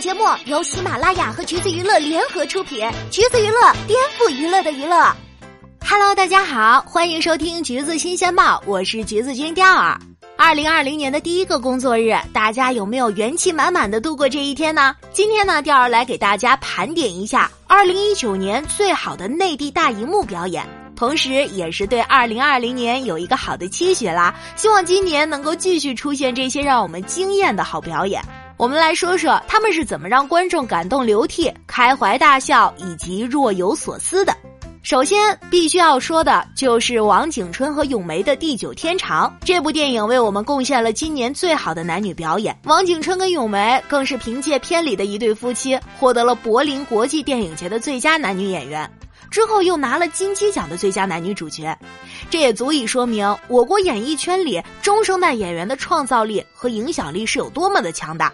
节目由喜马拉雅和橘子娱乐联合出品，橘子娱乐颠覆娱乐的娱乐。Hello，大家好，欢迎收听橘子新鲜报，我是橘子君钓儿。二零二零年的第一个工作日，大家有没有元气满满的度过这一天呢？今天呢，钓儿来给大家盘点一下二零一九年最好的内地大荧幕表演，同时也是对二零二零年有一个好的期许啦。希望今年能够继续出现这些让我们惊艳的好表演。我们来说说他们是怎么让观众感动流涕、开怀大笑以及若有所思的。首先，必须要说的就是王景春和咏梅的《地久天长》这部电影为我们贡献了今年最好的男女表演。王景春跟咏梅更是凭借片里的一对夫妻，获得了柏林国际电影节的最佳男女演员，之后又拿了金鸡奖的最佳男女主角。这也足以说明我国演艺圈里中生代演员的创造力和影响力是有多么的强大。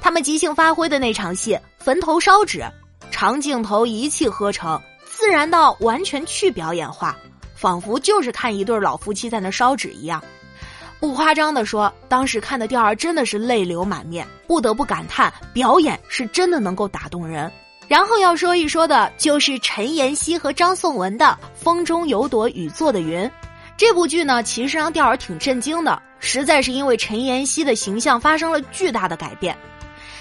他们即兴发挥的那场戏，坟头烧纸，长镜头一气呵成，自然到完全去表演化，仿佛就是看一对老夫妻在那烧纸一样。不夸张的说，当时看的调儿真的是泪流满面，不得不感叹表演是真的能够打动人。然后要说一说的就是陈妍希和张颂文的《风中有朵雨做的云》这部剧呢，其实让调儿挺震惊的，实在是因为陈妍希的形象发生了巨大的改变。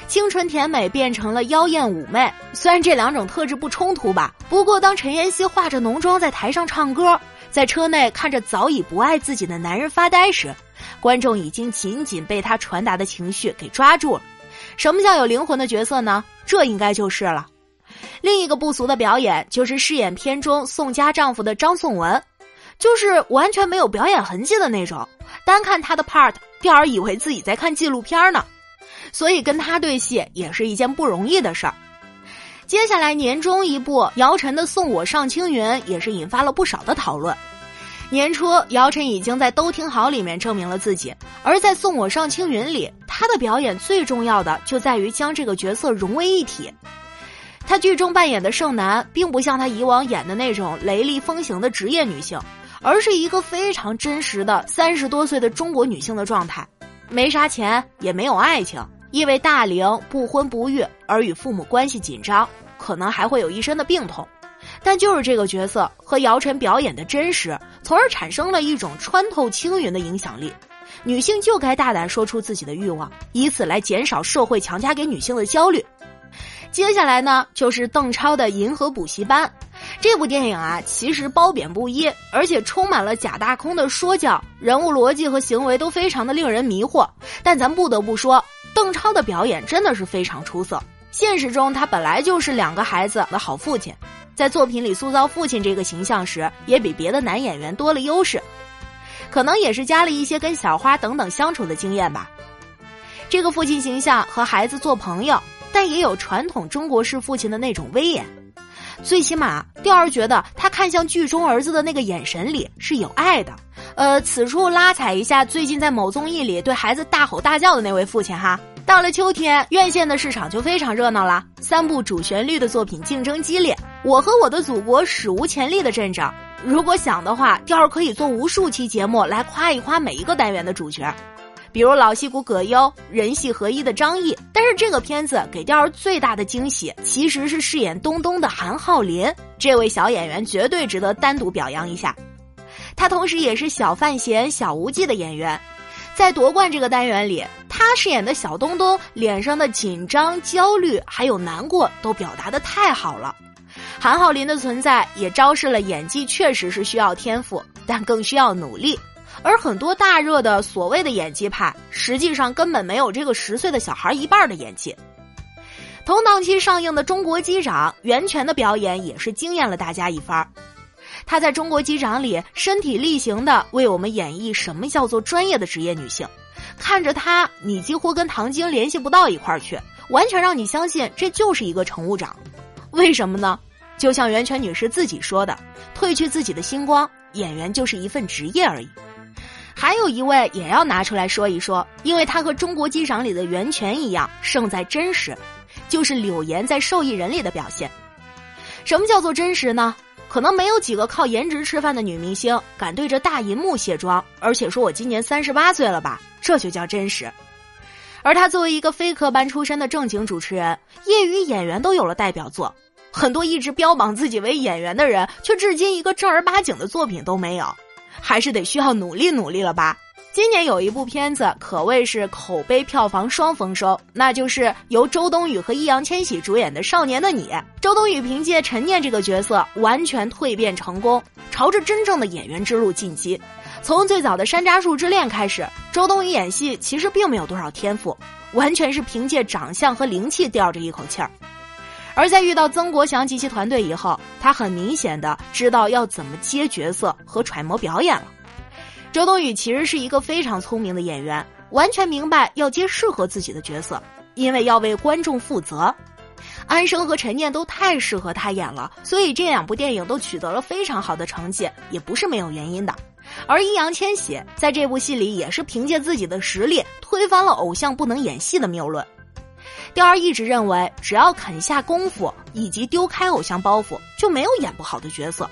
清纯甜美变成了妖艳妩媚，虽然这两种特质不冲突吧，不过当陈妍希化着浓妆在台上唱歌，在车内看着早已不爱自己的男人发呆时，观众已经紧紧被他传达的情绪给抓住了。什么叫有灵魂的角色呢？这应该就是了。另一个不俗的表演就是饰演片中宋家丈夫的张颂文，就是完全没有表演痕迹的那种，单看他的 part，调儿以为自己在看纪录片呢。所以跟他对戏也是一件不容易的事儿。接下来年终一部姚晨的《送我上青云》也是引发了不少的讨论。年初姚晨已经在《都挺好》里面证明了自己，而在《送我上青云》里，她的表演最重要的就在于将这个角色融为一体。她剧中扮演的盛楠，并不像她以往演的那种雷厉风行的职业女性，而是一个非常真实的三十多岁的中国女性的状态，没啥钱，也没有爱情。因为大龄不婚不育而与父母关系紧张，可能还会有一身的病痛，但就是这个角色和姚晨表演的真实，从而产生了一种穿透青云的影响力。女性就该大胆说出自己的欲望，以此来减少社会强加给女性的焦虑。接下来呢，就是邓超的《银河补习班》这部电影啊，其实褒贬不一，而且充满了假大空的说教，人物逻辑和行为都非常的令人迷惑。但咱不得不说。邓超的表演真的是非常出色。现实中，他本来就是两个孩子的好父亲，在作品里塑造父亲这个形象时，也比别的男演员多了优势。可能也是加了一些跟小花等等相处的经验吧。这个父亲形象和孩子做朋友，但也有传统中国式父亲的那种威严。最起码，调儿觉得他看向剧中儿子的那个眼神里是有爱的。呃，此处拉踩一下最近在某综艺里对孩子大吼大叫的那位父亲哈。到了秋天，院线的市场就非常热闹了，三部主旋律的作品竞争激烈。我和我的祖国史无前例的阵仗，如果想的话，调儿可以做无数期节目来夸一夸每一个单元的主角，比如老戏骨葛优、人戏合一的张译。但是这个片子给调儿最大的惊喜，其实是饰演东东的韩浩林，这位小演员绝对值得单独表扬一下。他同时也是小范闲、小无忌的演员，在夺冠这个单元里，他饰演的小东东脸上的紧张、焦虑还有难过都表达的太好了。韩浩林的存在也昭示了演技确实是需要天赋，但更需要努力。而很多大热的所谓的演技派，实际上根本没有这个十岁的小孩一半的演技。同档期上映的《中国机长》，袁泉的表演也是惊艳了大家一番。她在中国机长里身体力行的为我们演绎什么叫做专业的职业女性，看着她，你几乎跟唐晶联系不到一块儿去，完全让你相信这就是一个乘务长。为什么呢？就像袁泉女士自己说的：“褪去自己的星光，演员就是一份职业而已。”还有一位也要拿出来说一说，因为她和中国机长里的袁泉一样胜在真实，就是柳岩在受益人里的表现。什么叫做真实呢？可能没有几个靠颜值吃饭的女明星敢对着大银幕卸妆，而且说我今年三十八岁了吧，这就叫真实。而她作为一个非科班出身的正经主持人，业余演员都有了代表作，很多一直标榜自己为演员的人，却至今一个正儿八经的作品都没有，还是得需要努力努力了吧。今年有一部片子可谓是口碑票房双丰收，那就是由周冬雨和易烊千玺主演的《少年的你》。周冬雨凭借陈念这个角色完全蜕变成功，朝着真正的演员之路进击。从最早的《山楂树之恋》开始，周冬雨演戏其实并没有多少天赋，完全是凭借长相和灵气吊着一口气儿。而在遇到曾国祥及其团队以后，他很明显的知道要怎么接角色和揣摩表演了。周冬雨其实是一个非常聪明的演员，完全明白要接适合自己的角色，因为要为观众负责。安生和陈念都太适合他演了，所以这两部电影都取得了非常好的成绩，也不是没有原因的。而易烊千玺在这部戏里也是凭借自己的实力推翻了偶像不能演戏的谬论。雕儿一直认为，只要肯下功夫以及丢开偶像包袱，就没有演不好的角色。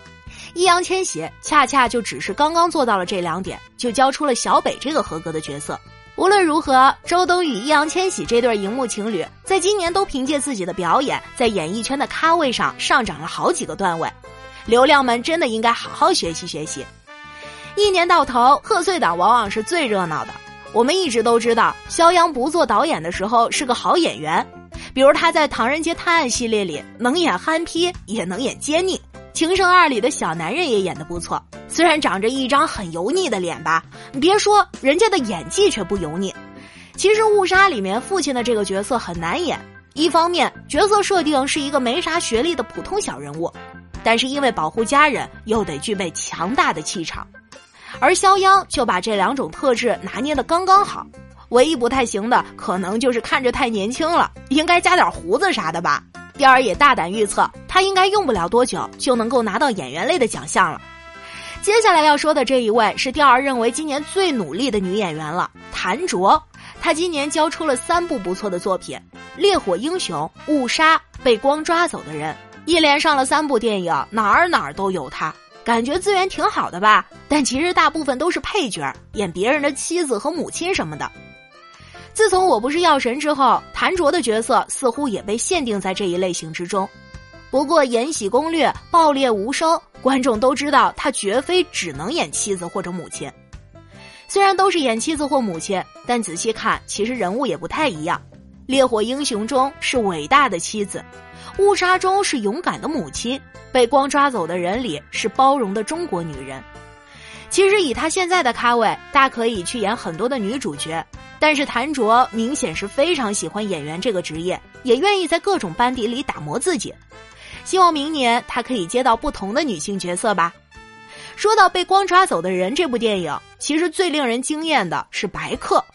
易烊千玺恰恰就只是刚刚做到了这两点，就交出了小北这个合格的角色。无论如何，周冬雨、易烊千玺这对荧幕情侣，在今年都凭借自己的表演，在演艺圈的咖位上上涨了好几个段位。流量们真的应该好好学习学习。一年到头，贺岁档往往是最热闹的。我们一直都知道，肖央不做导演的时候是个好演员，比如他在《唐人街探案》系列里能演憨批，也能演奸佞。《情圣二》里的小男人也演得不错，虽然长着一张很油腻的脸吧，你别说，人家的演技却不油腻。其实《误杀》里面父亲的这个角色很难演，一方面角色设定是一个没啥学历的普通小人物，但是因为保护家人，又得具备强大的气场，而肖央就把这两种特质拿捏得刚刚好。唯一不太行的，可能就是看着太年轻了，应该加点胡子啥的吧。第二也大胆预测，他应该用不了多久就能够拿到演员类的奖项了。接下来要说的这一位是第二认为今年最努力的女演员了，谭卓。她今年交出了三部不错的作品，《烈火英雄》《误杀》《被光抓走的人》，一连上了三部电影，哪儿哪儿都有她，感觉资源挺好的吧？但其实大部分都是配角，演别人的妻子和母亲什么的。自从我不是药神之后，谭卓的角色似乎也被限定在这一类型之中。不过《延禧攻略》爆裂无声，观众都知道他绝非只能演妻子或者母亲。虽然都是演妻子或母亲，但仔细看，其实人物也不太一样。《烈火英雄》中是伟大的妻子，《误杀》中是勇敢的母亲，《被光抓走的人》里是包容的中国女人。其实以她现在的咖位，大可以去演很多的女主角。但是谭卓明显是非常喜欢演员这个职业，也愿意在各种班底里打磨自己。希望明年他可以接到不同的女性角色吧。说到被光抓走的人这部电影，其实最令人惊艳的是白客，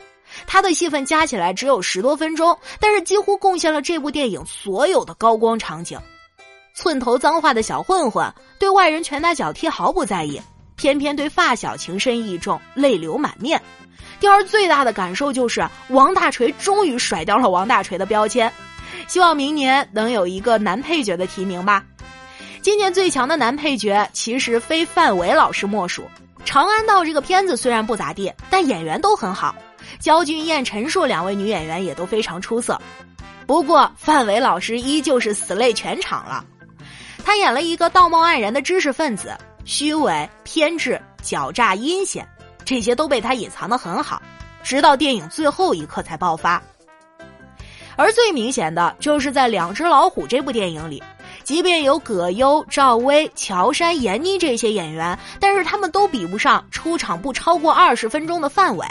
他的戏份加起来只有十多分钟，但是几乎贡献了这部电影所有的高光场景。寸头脏话的小混混，对外人拳打脚踢毫不在意，偏偏对发小情深意重，泪流满面。第二最大的感受就是王大锤终于甩掉了王大锤的标签，希望明年能有一个男配角的提名吧。今年最强的男配角其实非范伟老师莫属。《长安道》这个片子虽然不咋地，但演员都很好，焦俊艳、陈数两位女演员也都非常出色。不过范伟老师依旧是死累全场了，他演了一个道貌岸然的知识分子，虚伪、偏执、狡诈、阴险。这些都被他隐藏的很好，直到电影最后一刻才爆发。而最明显的就是在《两只老虎》这部电影里，即便有葛优、赵薇、乔杉、闫妮这些演员，但是他们都比不上出场不超过二十分钟的范伟。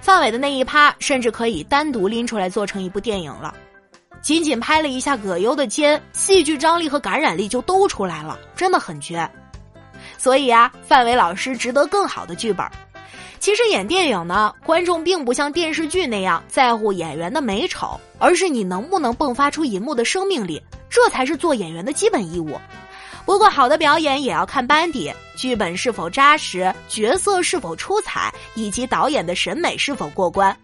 范伟的那一趴甚至可以单独拎出来做成一部电影了，仅仅拍了一下葛优的肩，戏剧张力和感染力就都出来了，真的很绝。所以啊，范伟老师值得更好的剧本。其实演电影呢，观众并不像电视剧那样在乎演员的美丑，而是你能不能迸发出银幕的生命力，这才是做演员的基本义务。不过，好的表演也要看班底、剧本是否扎实、角色是否出彩，以及导演的审美是否过关。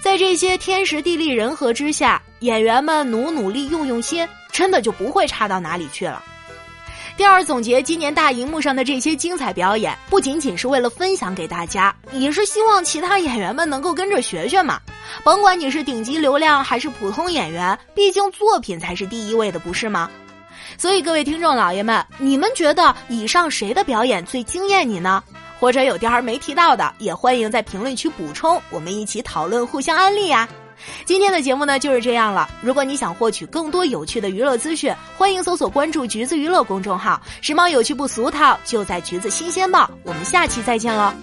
在这些天时地利人和之下，演员们努努力、用用心，真的就不会差到哪里去了。第二，总结今年大荧幕上的这些精彩表演，不仅仅是为了分享给大家，也是希望其他演员们能够跟着学学嘛。甭管你是顶级流量还是普通演员，毕竟作品才是第一位的，不是吗？所以各位听众老爷们，你们觉得以上谁的表演最惊艳你呢？或者有点儿没提到的，也欢迎在评论区补充，我们一起讨论，互相安利呀。今天的节目呢就是这样了。如果你想获取更多有趣的娱乐资讯，欢迎搜索关注“橘子娱乐”公众号，时髦有趣不俗套，就在橘子新鲜报。我们下期再见了。